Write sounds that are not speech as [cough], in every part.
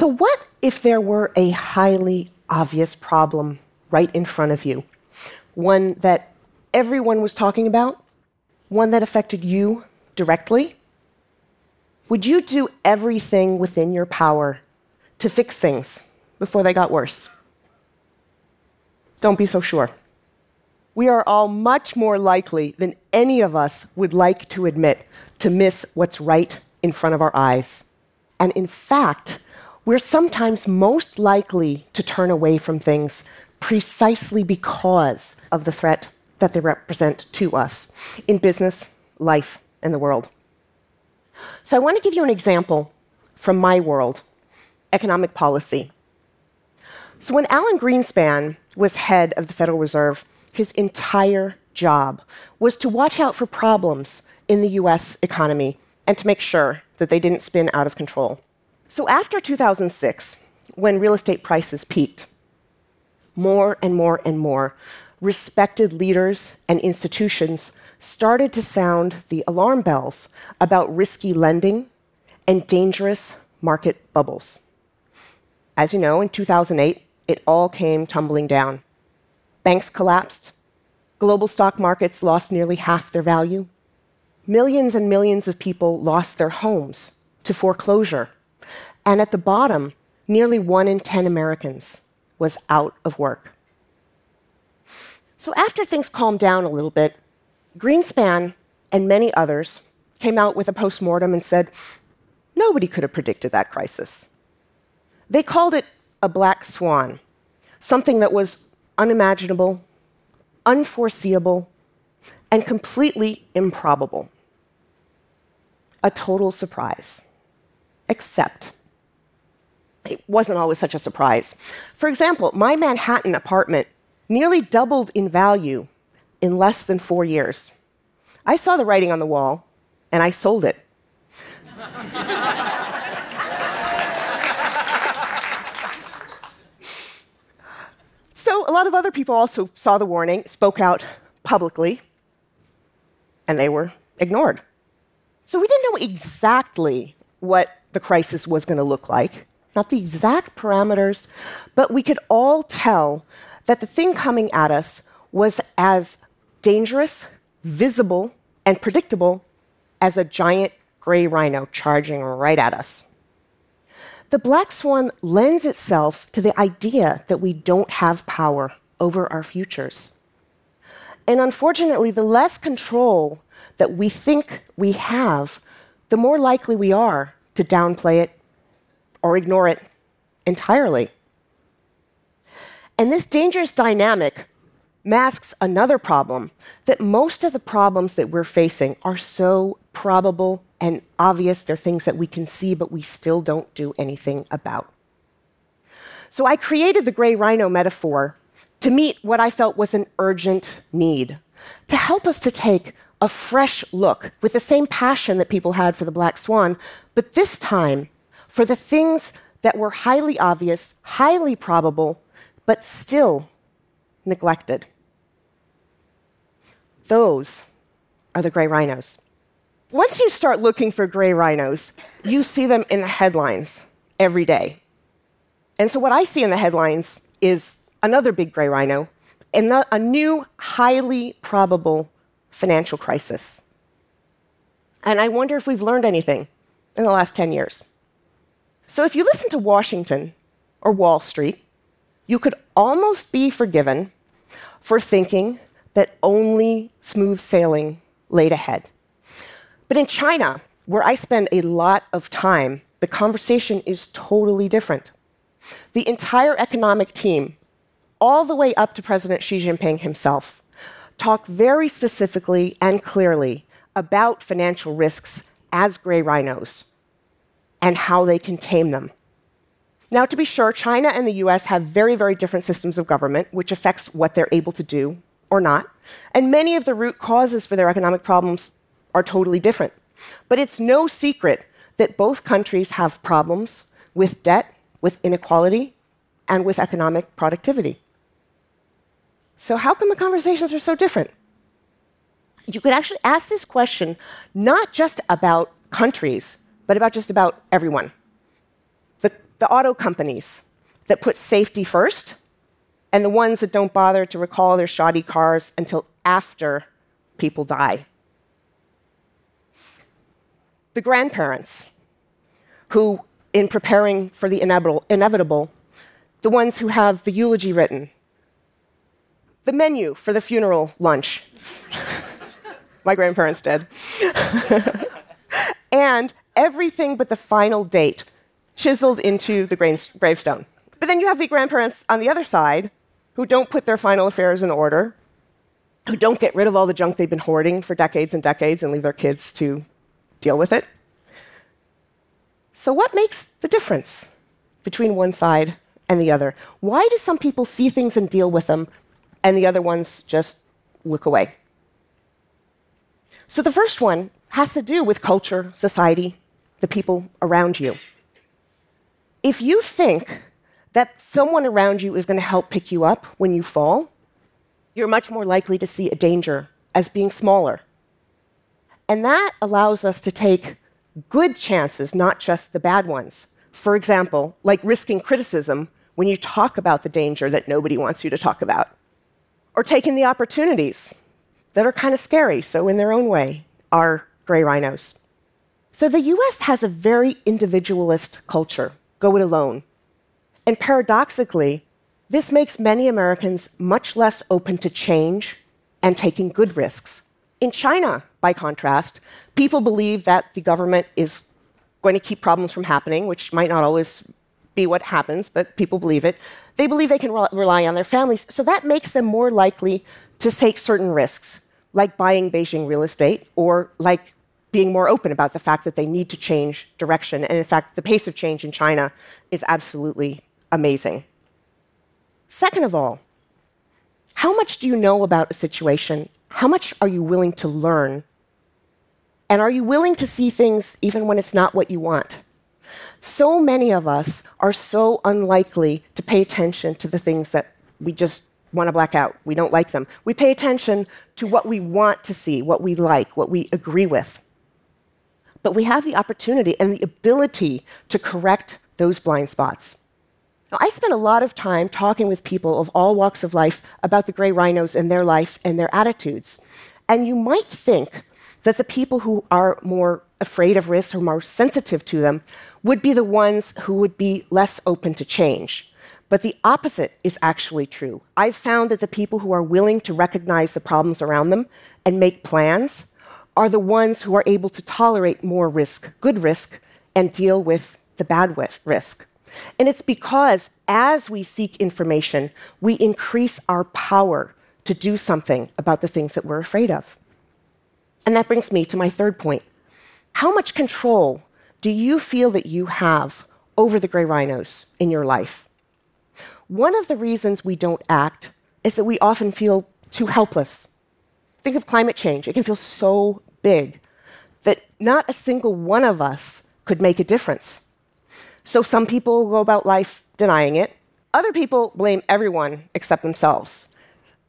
So, what if there were a highly obvious problem right in front of you? One that everyone was talking about? One that affected you directly? Would you do everything within your power to fix things before they got worse? Don't be so sure. We are all much more likely than any of us would like to admit to miss what's right in front of our eyes. And in fact, we're sometimes most likely to turn away from things precisely because of the threat that they represent to us in business, life, and the world. So I want to give you an example from my world economic policy. So when Alan Greenspan was head of the Federal Reserve, his entire job was to watch out for problems in the US economy and to make sure that they didn't spin out of control. So after 2006, when real estate prices peaked, more and more and more respected leaders and institutions started to sound the alarm bells about risky lending and dangerous market bubbles. As you know, in 2008, it all came tumbling down. Banks collapsed, global stock markets lost nearly half their value, millions and millions of people lost their homes to foreclosure and at the bottom, nearly one in 10 Americans was out of work. So after things calmed down a little bit, Greenspan and many others came out with a postmortem and said, nobody could have predicted that crisis. They called it a black swan, something that was unimaginable, unforeseeable, and completely improbable. A total surprise. Except it wasn't always such a surprise. For example, my Manhattan apartment nearly doubled in value in less than four years. I saw the writing on the wall and I sold it. so, a lot of other people also saw the warning, spoke out publicly, and they were ignored. So, we didn't know exactly what the crisis was going to look like not the exact parameters, but we could all tell that the thing coming at us was as dangerous, visible, and predictable as a giant gray rhino charging right at us. The black swan lends itself to the idea that we don't have power over our futures. And unfortunately, the less control that we think we have, the more likely we are to downplay it or ignore it entirely. And this dangerous dynamic masks another problem that most of the problems that we're facing are so probable and obvious. They're things that we can see, but we still don't do anything about. So I created the gray rhino metaphor to meet what I felt was an urgent need, to help us to take a fresh look with the same passion that people had for the black swan, but this time for the things that were highly obvious, highly probable, but still neglected. Those are the gray rhinos. Once you start looking for gray rhinos, you see them in the headlines every day. And so, what I see in the headlines is another big gray rhino and a new, highly probable financial crisis. And I wonder if we've learned anything in the last 10 years. So if you listen to Washington or Wall Street, you could almost be forgiven for thinking that only smooth sailing laid ahead. But in China, where I spend a lot of time, the conversation is totally different. The entire economic team, all the way up to President Xi Jinping himself, talk very specifically and clearly about financial risks as gray rhinos and how they can tame them. Now, to be sure, China and the US have very, very different systems of government, which affects what they're able to do or not. And many of the root causes for their economic problems are totally different. But it's no secret that both countries have problems with debt, with inequality, and with economic productivity. So, how come the conversations are so different? You could actually ask this question not just about countries, but about just about everyone. The the auto companies that put safety first and the ones that don't bother to recall their shoddy cars until after people die. The grandparents who, in preparing for the inevitable, inevitable the ones who have the eulogy written, the menu for the funeral lunch. [laughs] My grandparents did. [laughs] and everything but the final date chiseled into the gravestone. But then you have the grandparents on the other side who don't put their final affairs in order, who don't get rid of all the junk they've been hoarding for decades and decades and leave their kids to deal with it. So, what makes the difference between one side and the other? Why do some people see things and deal with them, and the other ones just look away? So, the first one has to do with culture, society, the people around you. If you think that someone around you is going to help pick you up when you fall, you're much more likely to see a danger as being smaller. And that allows us to take good chances, not just the bad ones. For example, like risking criticism when you talk about the danger that nobody wants you to talk about, or taking the opportunities that are kind of scary, so in their own way, are gray rhinos. So the US has a very individualist culture go it alone. And paradoxically, this makes many Americans much less open to change and taking good risks. In China, by contrast, people believe that the government is going to keep problems from happening, which might not always be what happens, but people believe it. They believe they can re- rely on their families. So that makes them more likely to take certain risks, like buying Beijing real estate or like being more open about the fact that they need to change direction. And in fact, the pace of change in China is absolutely amazing. Second of all, how much do you know about a situation? How much are you willing to learn? And are you willing to see things even when it's not what you want? So many of us are so unlikely to pay attention to the things that we just want to black out. We don't like them. We pay attention to what we want to see, what we like, what we agree with. But we have the opportunity and the ability to correct those blind spots. Now, I spend a lot of time talking with people of all walks of life about the gray rhinos and their life and their attitudes. And you might think that the people who are more afraid of risks or more sensitive to them would be the ones who would be less open to change. But the opposite is actually true. I've found that the people who are willing to recognize the problems around them and make plans are the ones who are able to tolerate more risk, good risk, and deal with the bad risk. And it's because as we seek information, we increase our power to do something about the things that we're afraid of. And that brings me to my third point. How much control do you feel that you have over the gray rhinos in your life? One of the reasons we don't act is that we often feel too helpless. Think of climate change. It can feel so big that not a single one of us could make a difference. So some people go about life denying it. Other people blame everyone except themselves.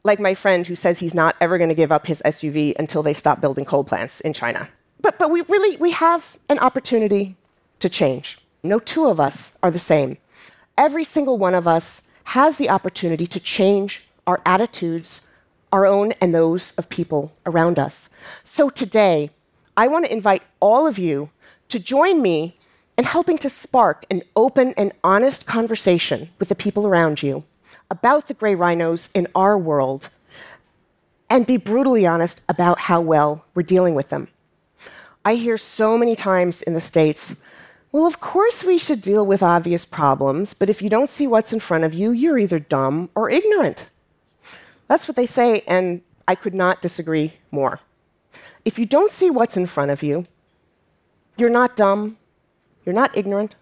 Like my friend who says he's not ever going to give up his SUV until they stop building coal plants in China. But, but we really we have an opportunity to change. No two of us are the same. Every single one of us has the opportunity to change our attitudes our own and those of people around us. So today, I want to invite all of you to join me in helping to spark an open and honest conversation with the people around you about the gray rhinos in our world and be brutally honest about how well we're dealing with them. I hear so many times in the States, well, of course we should deal with obvious problems, but if you don't see what's in front of you, you're either dumb or ignorant. That's what they say, and I could not disagree more. If you don't see what's in front of you, you're not dumb, you're not ignorant,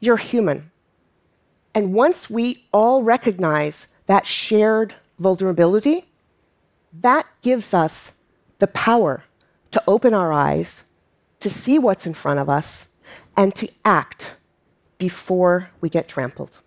you're human. And once we all recognize that shared vulnerability, that gives us the power to open our eyes, to see what's in front of us, and to act before we get trampled.